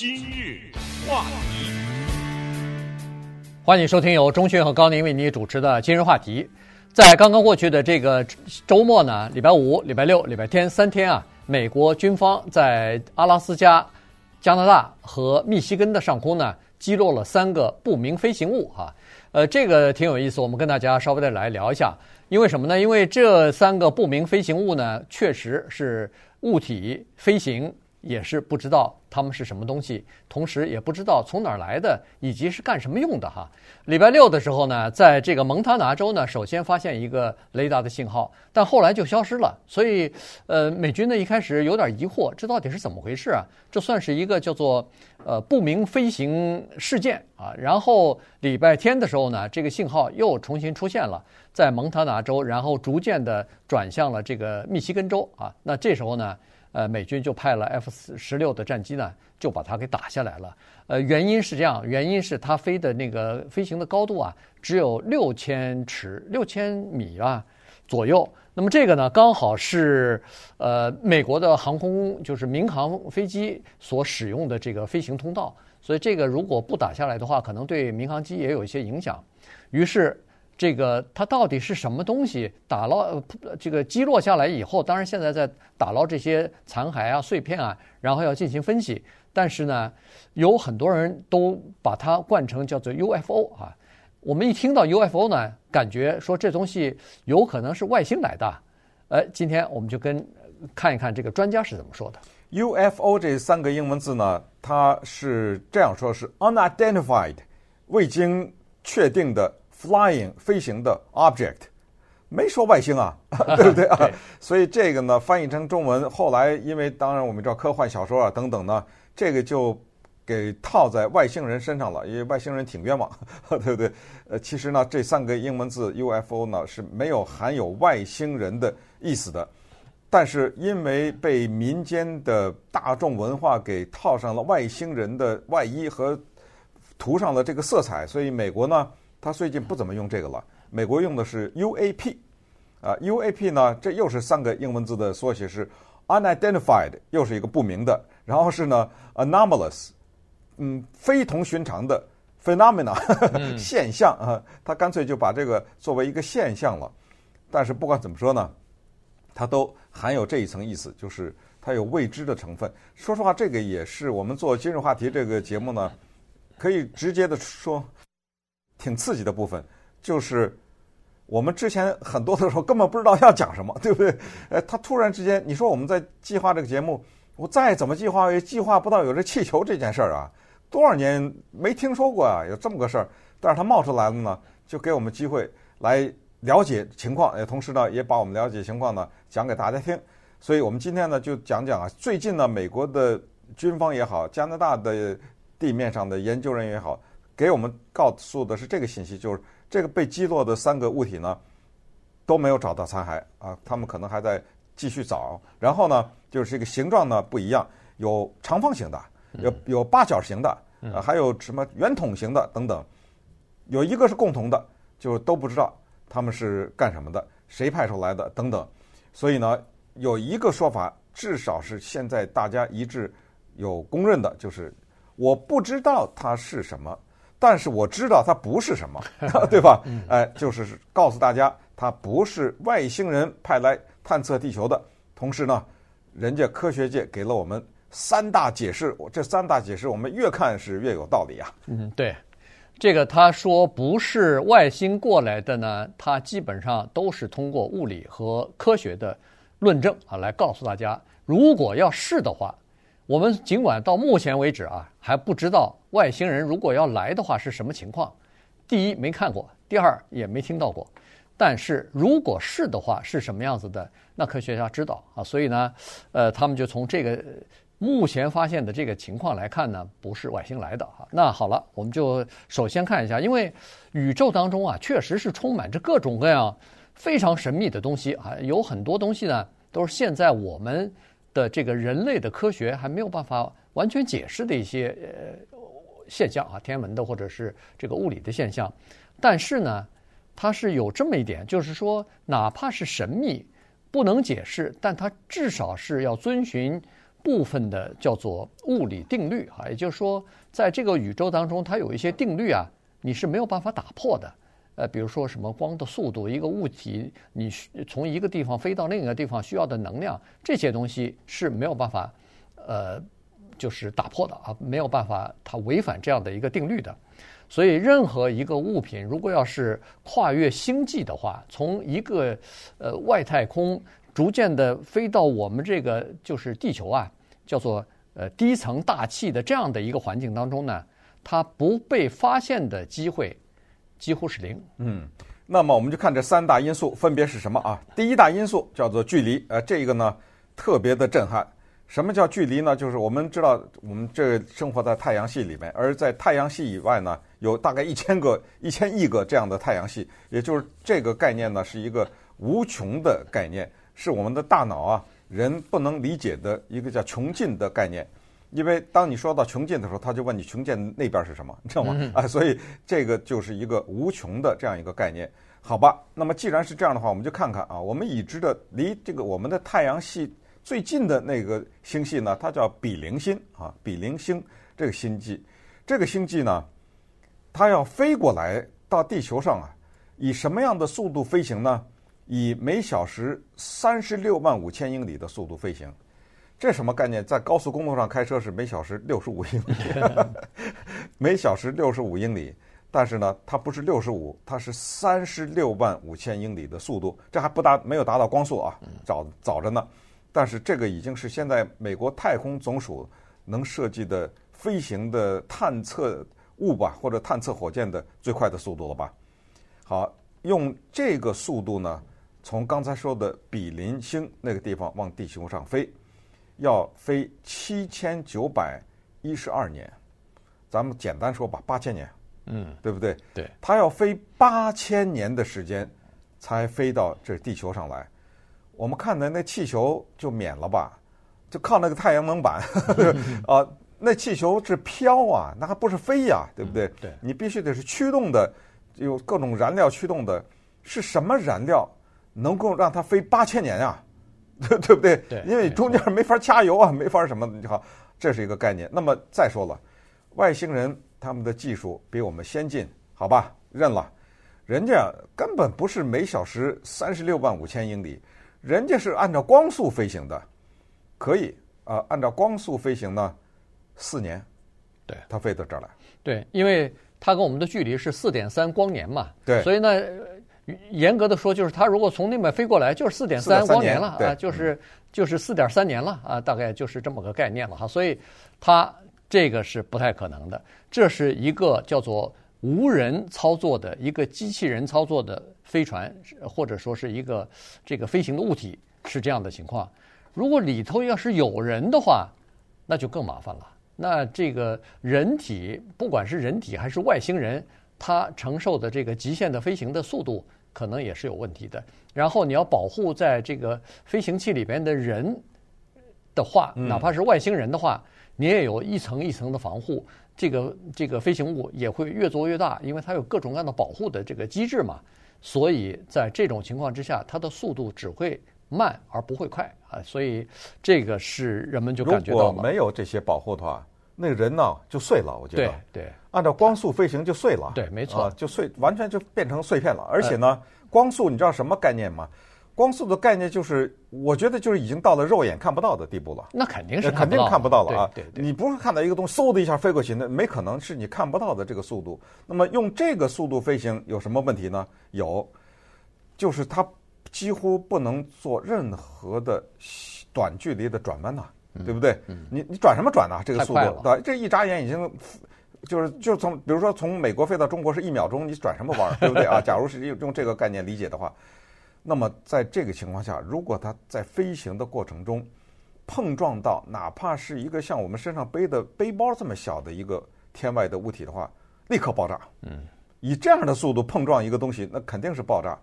今日话题，欢迎收听由钟迅和高宁为你主持的今日话题。在刚刚过去的这个周末呢，礼拜五、礼拜六、礼拜天三天啊，美国军方在阿拉斯加、加拿大和密西根的上空呢，击落了三个不明飞行物哈。呃，这个挺有意思，我们跟大家稍微的来聊一下。因为什么呢？因为这三个不明飞行物呢，确实是物体飞行。也是不知道它们是什么东西，同时也不知道从哪儿来的，以及是干什么用的哈。礼拜六的时候呢，在这个蒙塔纳州呢，首先发现一个雷达的信号，但后来就消失了。所以，呃，美军呢一开始有点疑惑，这到底是怎么回事啊？这算是一个叫做呃不明飞行事件啊。然后礼拜天的时候呢，这个信号又重新出现了，在蒙塔纳州，然后逐渐的转向了这个密西根州啊。那这时候呢？呃，美军就派了 F 十六的战机呢，就把它给打下来了。呃，原因是这样，原因是它飞的那个飞行的高度啊，只有六千尺、六千米啊左右。那么这个呢，刚好是呃美国的航空就是民航飞机所使用的这个飞行通道，所以这个如果不打下来的话，可能对民航机也有一些影响。于是。这个它到底是什么东西？打捞这个击落下来以后，当然现在在打捞这些残骸啊、碎片啊，然后要进行分析。但是呢，有很多人都把它冠成叫做 UFO 啊。我们一听到 UFO 呢，感觉说这东西有可能是外星来的。呃，今天我们就跟看一看这个专家是怎么说的。UFO 这三个英文字呢，它是这样说：是 unidentified，未经确定的。Flying 飞行的 object，没说外星啊，对不对啊？对。所以这个呢，翻译成中文，后来因为当然我们知道科幻小说啊等等呢，这个就给套在外星人身上了，因为外星人挺冤枉，对不对？呃，其实呢，这三个英文字 UFO 呢是没有含有外星人的意思的，但是因为被民间的大众文化给套上了外星人的外衣和涂上了这个色彩，所以美国呢。他最近不怎么用这个了。美国用的是 UAP，啊，UAP 呢，这又是三个英文字的缩写，是 unidentified，又是一个不明的。然后是呢 anomalous，嗯，非同寻常的 phenomena 现象啊。他干脆就把这个作为一个现象了。但是不管怎么说呢，它都含有这一层意思，就是它有未知的成分。说实话，这个也是我们做今日话题这个节目呢，可以直接的说。挺刺激的部分，就是我们之前很多的时候根本不知道要讲什么，对不对？呃，他突然之间，你说我们在计划这个节目，我再怎么计划也计划不到有这气球这件事儿啊，多少年没听说过啊，有这么个事儿。但是他冒出来了呢，就给我们机会来了解情况，也同时呢，也把我们了解情况呢讲给大家听。所以我们今天呢就讲讲啊，最近呢美国的军方也好，加拿大的地面上的研究人员也好。给我们告诉的是这个信息，就是这个被击落的三个物体呢都没有找到残骸啊，他们可能还在继续找。然后呢，就是这个形状呢不一样，有长方形的，有有八角形的，啊，还有什么圆筒形的等等。有一个是共同的，就都不知道他们是干什么的，谁派出来的等等。所以呢，有一个说法，至少是现在大家一致有公认的，就是我不知道它是什么。但是我知道它不是什么，对吧？哎，就是告诉大家，它不是外星人派来探测地球的。同时呢，人家科学界给了我们三大解释，这三大解释我们越看是越有道理啊。嗯，对，这个他说不是外星过来的呢，他基本上都是通过物理和科学的论证啊来告诉大家，如果要是的话。我们尽管到目前为止啊还不知道外星人如果要来的话是什么情况，第一没看过，第二也没听到过。但是如果是的话是什么样子的，那科学家知道啊。所以呢，呃，他们就从这个目前发现的这个情况来看呢，不是外星来的啊。那好了，我们就首先看一下，因为宇宙当中啊确实是充满着各种各样非常神秘的东西啊，有很多东西呢都是现在我们。的这个人类的科学还没有办法完全解释的一些呃现象啊，天文的或者是这个物理的现象，但是呢，它是有这么一点，就是说，哪怕是神秘不能解释，但它至少是要遵循部分的叫做物理定律啊，也就是说，在这个宇宙当中，它有一些定律啊，你是没有办法打破的。呃，比如说什么光的速度，一个物体你从一个地方飞到另一个地方需要的能量，这些东西是没有办法，呃，就是打破的啊，没有办法它违反这样的一个定律的。所以，任何一个物品如果要是跨越星际的话，从一个呃外太空逐渐的飞到我们这个就是地球啊，叫做呃低层大气的这样的一个环境当中呢，它不被发现的机会。几乎是零。嗯，那么我们就看这三大因素分别是什么啊？第一大因素叫做距离，呃，这个呢特别的震撼。什么叫距离呢？就是我们知道，我们这生活在太阳系里面，而在太阳系以外呢，有大概一千个、一千亿个这样的太阳系，也就是这个概念呢是一个无穷的概念，是我们的大脑啊人不能理解的一个叫穷尽的概念。因为当你说到穷尽的时候，他就问你穷尽那边是什么，你知道吗？啊，所以这个就是一个无穷的这样一个概念，好吧？那么既然是这样的话，我们就看看啊，我们已知的离这个我们的太阳系最近的那个星系呢，它叫比邻星啊，比邻星这个星际，这个星际呢，它要飞过来到地球上啊，以什么样的速度飞行呢？以每小时三十六万五千英里的速度飞行。这什么概念？在高速公路上开车是每小时六十五英里，每小时六十五英里。但是呢，它不是六十五，它是三十六万五千英里的速度。这还不达，没有达到光速啊，早早着呢。但是这个已经是现在美国太空总署能设计的飞行的探测物吧，或者探测火箭的最快的速度了吧？好，用这个速度呢，从刚才说的比邻星那个地方往地球上飞。要飞七千九百一十二年，咱们简单说吧，八千年，嗯，对不对？对，它要飞八千年的时间才飞到这地球上来。我们看的那气球就免了吧，就靠那个太阳能板 啊，那气球是飘啊，那还不是飞呀，对不对？嗯、对，你必须得是驱动的，有各种燃料驱动的，是什么燃料能够让它飞八千年啊？对 对不对？对，因为中间没法加油啊，没法什么的，你好，这是一个概念。那么再说了，外星人他们的技术比我们先进，好吧，认了。人家根本不是每小时三十六万五千英里，人家是按照光速飞行的，可以啊、呃，按照光速飞行呢，四年，对，他飞到这儿来。对，因为它跟我们的距离是四点三光年嘛，对，所以呢。严格的说，就是它如果从那边飞过来，就是四点三光年了啊，就是就是四点三年了啊，大概就是这么个概念了哈。所以它这个是不太可能的。这是一个叫做无人操作的一个机器人操作的飞船，或者说是一个这个飞行的物体，是这样的情况。如果里头要是有人的话，那就更麻烦了。那这个人体，不管是人体还是外星人，他承受的这个极限的飞行的速度。可能也是有问题的。然后你要保护在这个飞行器里边的人的话，哪怕是外星人的话，你也有一层一层的防护。这个这个飞行物也会越做越大，因为它有各种各样的保护的这个机制嘛。所以在这种情况之下，它的速度只会慢而不会快啊。所以这个是人们就感觉到了。如果没有这些保护的话，那个人呢就碎了。我觉得对对。按照光速飞行就碎了，对，没错，啊、就碎，完全就变成碎片了。而且呢，光速你知道什么概念吗？光速的概念就是，我觉得就是已经到了肉眼看不到的地步了。那肯定是肯定看不到了啊！对，对，对，你不是看到一个东西嗖的一下飞过去，那没可能是你看不到的这个速度。那么用这个速度飞行有什么问题呢？有，就是它几乎不能做任何的短距离的转弯呐。对不对？嗯，你你转什么转呢？这个速度，对，这一眨眼已经就是就从比如说从美国飞到中国是一秒钟，你转什么弯儿？对不对啊？假如是用用这个概念理解的话，那么在这个情况下，如果它在飞行的过程中碰撞到哪怕是一个像我们身上背的背包这么小的一个天外的物体的话，立刻爆炸。嗯，以这样的速度碰撞一个东西，那肯定是爆炸。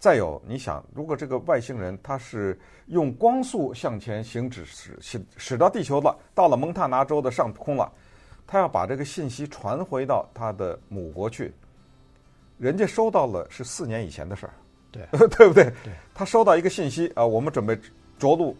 再有，你想，如果这个外星人他是用光速向前行驶，驶驶驶到地球了，到了蒙塔拿州的上空了，他要把这个信息传回到他的母国去，人家收到了是四年以前的事儿，对，对不对？对，他收到一个信息啊，我们准备着陆，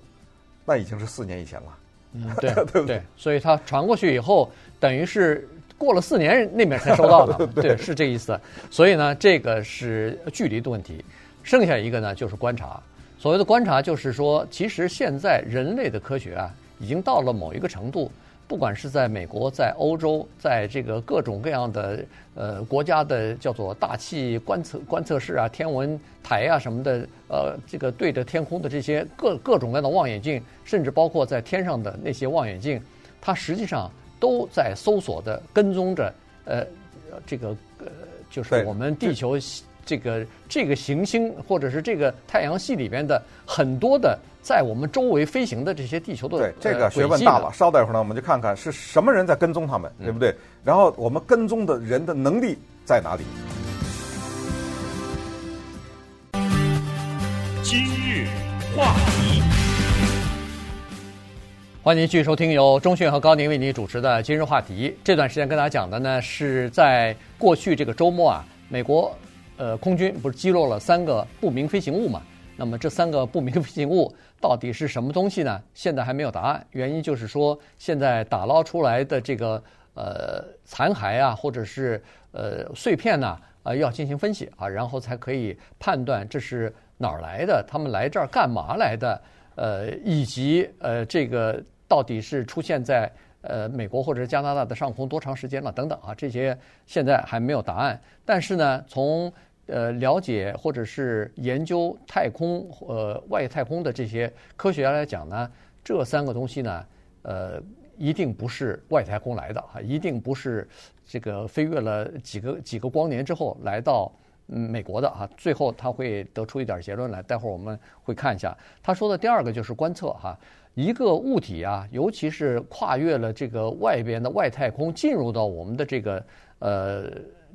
那已经是四年以前了。嗯，对对对，所以他传过去以后，等于是过了四年那边才收到的，对，对，是这意思。所以呢，这个是距离的问题，剩下一个呢就是观察。所谓的观察，就是说，其实现在人类的科学啊，已经到了某一个程度。不管是在美国、在欧洲，在这个各种各样的呃国家的叫做大气观测观测室啊、天文台啊什么的，呃，这个对着天空的这些各各种各样的望远镜，甚至包括在天上的那些望远镜，它实际上都在搜索的跟踪着呃这个呃就是我们地球这个这个行星或者是这个太阳系里边的很多的。在我们周围飞行的这些地球的对这个学问大了，稍等一会儿呢，我们就看看是什么人在跟踪他们，对不对？然后我们跟踪的人的能力在哪里？今日话题，欢迎继续收听由钟迅和高宁为您主持的《今日话题》。这段时间跟大家讲的呢，是在过去这个周末啊，美国呃空军不是击落了三个不明飞行物嘛？那么这三个不明飞行物到底是什么东西呢？现在还没有答案。原因就是说，现在打捞出来的这个呃残骸啊，或者是呃碎片呢，啊，要进行分析啊，然后才可以判断这是哪儿来的，他们来这儿干嘛来的，呃，以及呃这个到底是出现在呃美国或者加拿大的上空多长时间了等等啊，这些现在还没有答案。但是呢，从呃，了解或者是研究太空呃外太空的这些科学家来讲呢，这三个东西呢，呃，一定不是外太空来的哈，一定不是这个飞越了几个几个光年之后来到嗯美国的啊。最后他会得出一点结论来，待会儿我们会看一下。他说的第二个就是观测哈，一个物体啊，尤其是跨越了这个外边的外太空，进入到我们的这个呃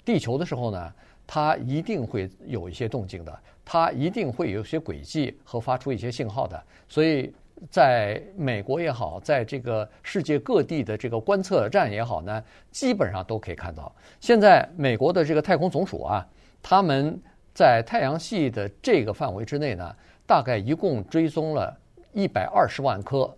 地球的时候呢。它一定会有一些动静的，它一定会有一些轨迹和发出一些信号的。所以，在美国也好，在这个世界各地的这个观测站也好呢，基本上都可以看到。现在美国的这个太空总署啊，他们在太阳系的这个范围之内呢，大概一共追踪了一百二十万颗，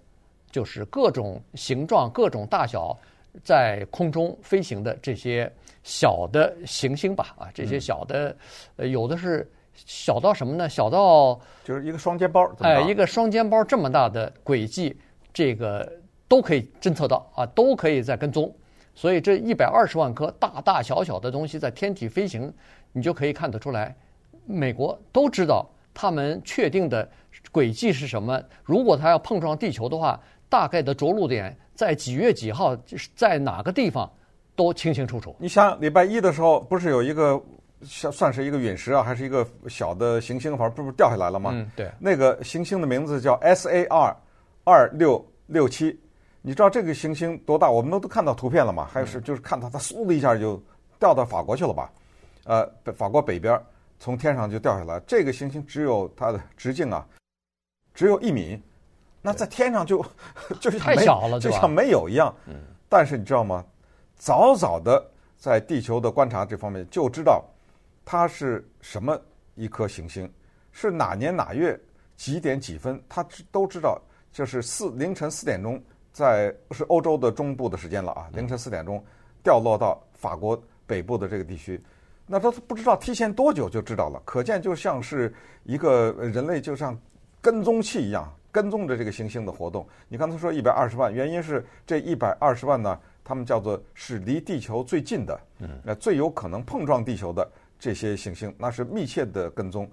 就是各种形状、各种大小。在空中飞行的这些小的行星吧，啊，这些小的，呃，有的是小到什么呢？小到就是一个双肩包，哎，一个双肩包这么大的轨迹，这个都可以侦测到啊，都可以在跟踪。所以这一百二十万颗大大小小的东西在天体飞行，你就可以看得出来，美国都知道他们确定的轨迹是什么。如果它要碰撞地球的话，大概的着陆点。在几月几号，在哪个地方，都清清楚楚。你想礼拜一的时候，不是有一个算算是一个陨石啊，还是一个小的行星，反正不是掉下来了吗？嗯，对。那个行星的名字叫 SAR 二六六七。你知道这个行星多大？我们都都看到图片了嘛？还是就是看到它嗖的一下就掉到法国去了吧？呃，法国北边从天上就掉下来。这个行星只有它的直径啊，只有一米。那在天上就 就是太小了，就像没有一样。嗯。但是你知道吗？早早的在地球的观察这方面就知道它是什么一颗行星，是哪年哪月几点几分，他都知道。就是四凌晨四点钟，在是欧洲的中部的时间了啊，凌晨四点钟掉落到法国北部的这个地区。那他不知道提前多久就知道了，可见就像是一个人类就像跟踪器一样。跟踪着这个行星的活动，你刚才说一百二十万，原因是这一百二十万呢，他们叫做是离地球最近的，那，最有可能碰撞地球的这些行星，那是密切的跟踪，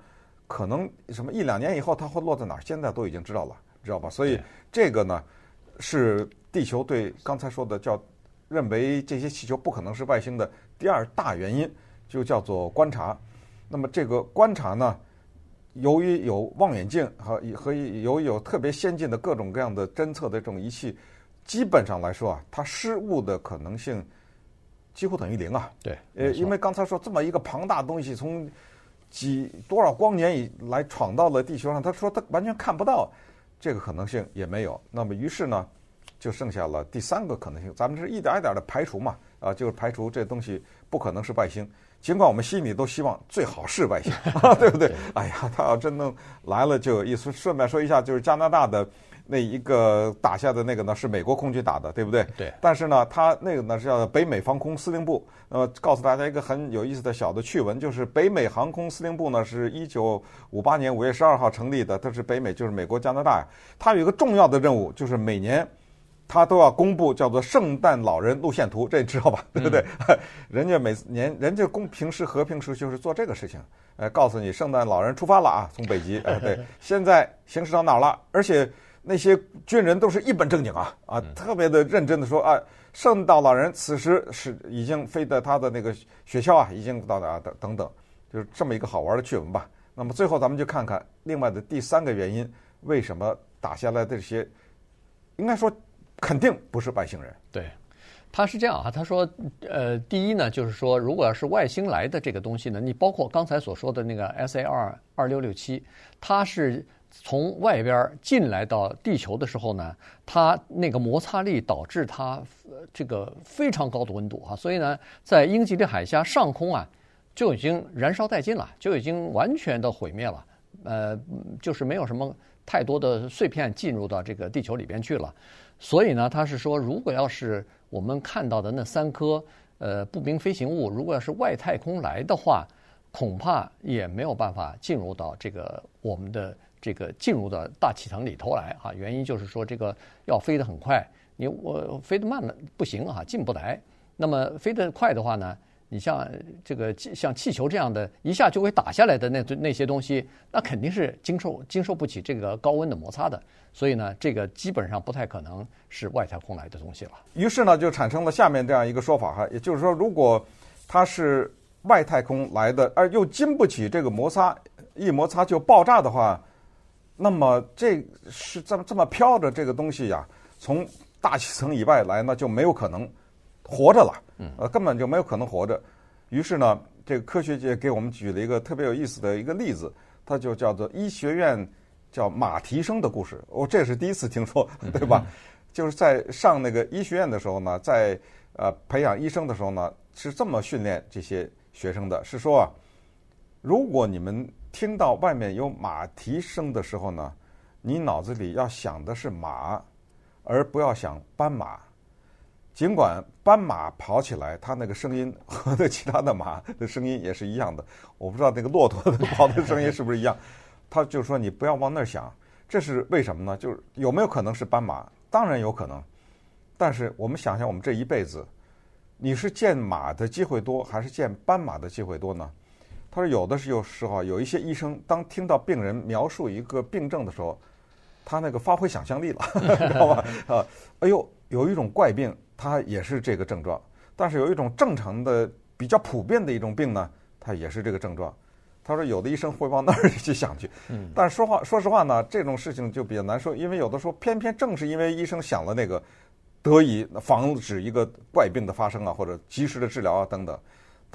可能什么一两年以后它会落在哪儿，现在都已经知道了，知道吧？所以这个呢，是地球对刚才说的叫认为这些气球不可能是外星的第二大原因，就叫做观察。那么这个观察呢？由于有望远镜和和由于有特别先进的各种各样的侦测的这种仪器，基本上来说啊，它失误的可能性几乎等于零啊。对，呃，因为刚才说这么一个庞大东西从几多少光年以来闯到了地球上，他说他完全看不到，这个可能性也没有。那么于是呢，就剩下了第三个可能性，咱们是一点一点的排除嘛，啊，就是排除这东西不可能是外星。尽管我们心里都希望最好是外星，对不对？哎呀，他要真能来了就有意思。顺便说一下，就是加拿大的那一个打下的那个呢是美国空军打的，对不对？对。但是呢，它那个呢是叫北美防空司令部。那么告诉大家一个很有意思的小的趣闻，就是北美航空司令部呢是一九五八年五月十二号成立的，它是北美，就是美国加拿大。它有一个重要的任务，就是每年它都要公布叫做圣诞老人路线图，这你知道吧？对不对？嗯、人家每年人家公平时和平时就是做这个事情，呃，告诉你圣诞老人出发了啊，从北极，呃，对，现在行驶到哪儿了？而且。那些军人都是一本正经啊啊，特别的认真的说啊，圣诞老人此时是已经飞到他的那个学校啊，已经到达等等等，就是这么一个好玩的趣闻吧。那么最后咱们就看看另外的第三个原因，为什么打下来的这些，应该说肯定不是外星人。对，他是这样啊，他说，呃，第一呢，就是说，如果要是外星来的这个东西呢，你包括刚才所说的那个 SAR 二六六七，它是。从外边进来到地球的时候呢，它那个摩擦力导致它这个非常高的温度啊，所以呢，在英吉利海峡上空啊，就已经燃烧殆尽了，就已经完全的毁灭了，呃，就是没有什么太多的碎片进入到这个地球里边去了。所以呢，他是说，如果要是我们看到的那三颗呃不明飞行物，如果要是外太空来的话，恐怕也没有办法进入到这个我们的。这个进入到大气层里头来啊，原因就是说这个要飞得很快，你我飞得慢了不行啊，进不来。那么飞得快的话呢，你像这个像气球这样的，一下就会打下来的那那些东西，那肯定是经受经受不起这个高温的摩擦的。所以呢，这个基本上不太可能是外太空来的东西了。于是呢，就产生了下面这样一个说法哈，也就是说，如果它是外太空来的，而又经不起这个摩擦，一摩擦就爆炸的话。那么这是这么这么飘着这个东西呀，从大气层以外来，那就没有可能活着了，呃，根本就没有可能活着。于是呢，这个科学界给我们举了一个特别有意思的一个例子，它就叫做医学院叫马蹄声的故事。我这是第一次听说，对吧？就是在上那个医学院的时候呢，在呃培养医生的时候呢，是这么训练这些学生的，是说啊，如果你们听到外面有马蹄声的时候呢，你脑子里要想的是马，而不要想斑马。尽管斑马跑起来，它那个声音和那其他的马的声音也是一样的。我不知道那个骆驼的跑的声音是不是一样。他就说你不要往那儿想，这是为什么呢？就是有没有可能是斑马？当然有可能。但是我们想想，我们这一辈子，你是见马的机会多，还是见斑马的机会多呢？他说：“有的是有时候，有一些医生当听到病人描述一个病症的时候，他那个发挥想象力了，知道吧？啊，哎呦，有一种怪病，它也是这个症状；但是有一种正常的、比较普遍的一种病呢，它也是这个症状。他说，有的医生会往那儿去想去，但是说话说实话呢，这种事情就比较难说，因为有的时候偏偏正是因为医生想了那个，得以防止一个怪病的发生啊，或者及时的治疗啊等等。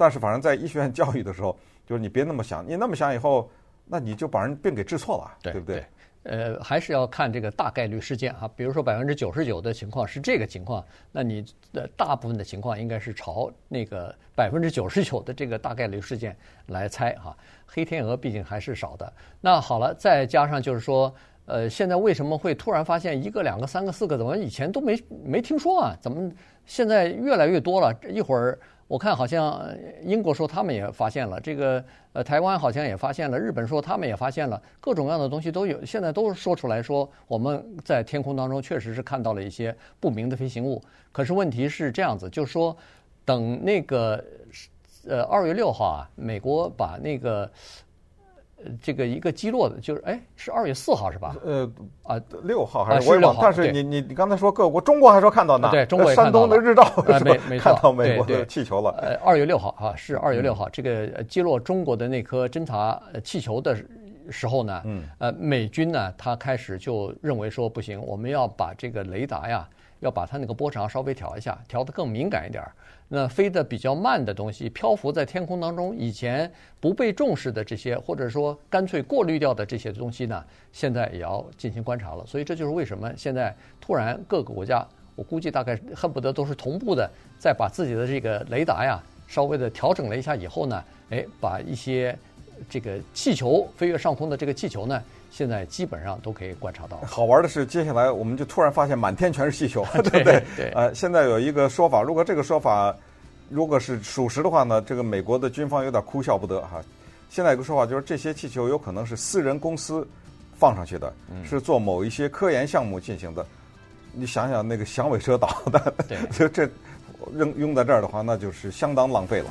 但是反正在医学院教育的时候。”就是你别那么想，你那么想以后，那你就把人病给治错了，对，对不对？呃，还是要看这个大概率事件啊。比如说百分之九十九的情况是这个情况，那你的大部分的情况应该是朝那个百分之九十九的这个大概率事件来猜哈。黑天鹅毕竟还是少的。那好了，再加上就是说，呃，现在为什么会突然发现一个、两个、三个、四个？怎么以前都没没听说啊？怎么现在越来越多了？一会儿。我看好像英国说他们也发现了这个，呃，台湾好像也发现了，日本说他们也发现了，各种各样的东西都有，现在都说出来说我们在天空当中确实是看到了一些不明的飞行物。可是问题是这样子，就是说等那个呃二月六号啊，美国把那个。这个一个击落的，就是哎，是二月四号是吧？呃啊，六号还是我也忘了。但是你你你刚才说各国，中国还说看到呢？对，中国。山东的日照？没错，看到美国的气球了。呃，二月六号啊，是二月六号，这个击落中国的那颗侦察气球的时候呢，嗯，呃，美军呢，他开始就认为说不行，我们要把这个雷达呀，要把它那个波长稍微调一下，调得更敏感一点儿。那飞得比较慢的东西，漂浮在天空当中，以前不被重视的这些，或者说干脆过滤掉的这些东西呢，现在也要进行观察了。所以这就是为什么现在突然各个国家，我估计大概恨不得都是同步的，在把自己的这个雷达呀稍微的调整了一下以后呢，哎，把一些这个气球飞越上空的这个气球呢，现在基本上都可以观察到。好玩的是，接下来我们就突然发现满天全是气球，对不对对？呃，现在有一个说法，如果这个说法如果是属实的话呢，这个美国的军方有点哭笑不得哈。现在有个说法就是，这些气球有可能是私人公司放上去的，是做某一些科研项目进行的。你想想那个响尾蛇导弹，对，就这扔用在这儿的话，那就是相当浪费了。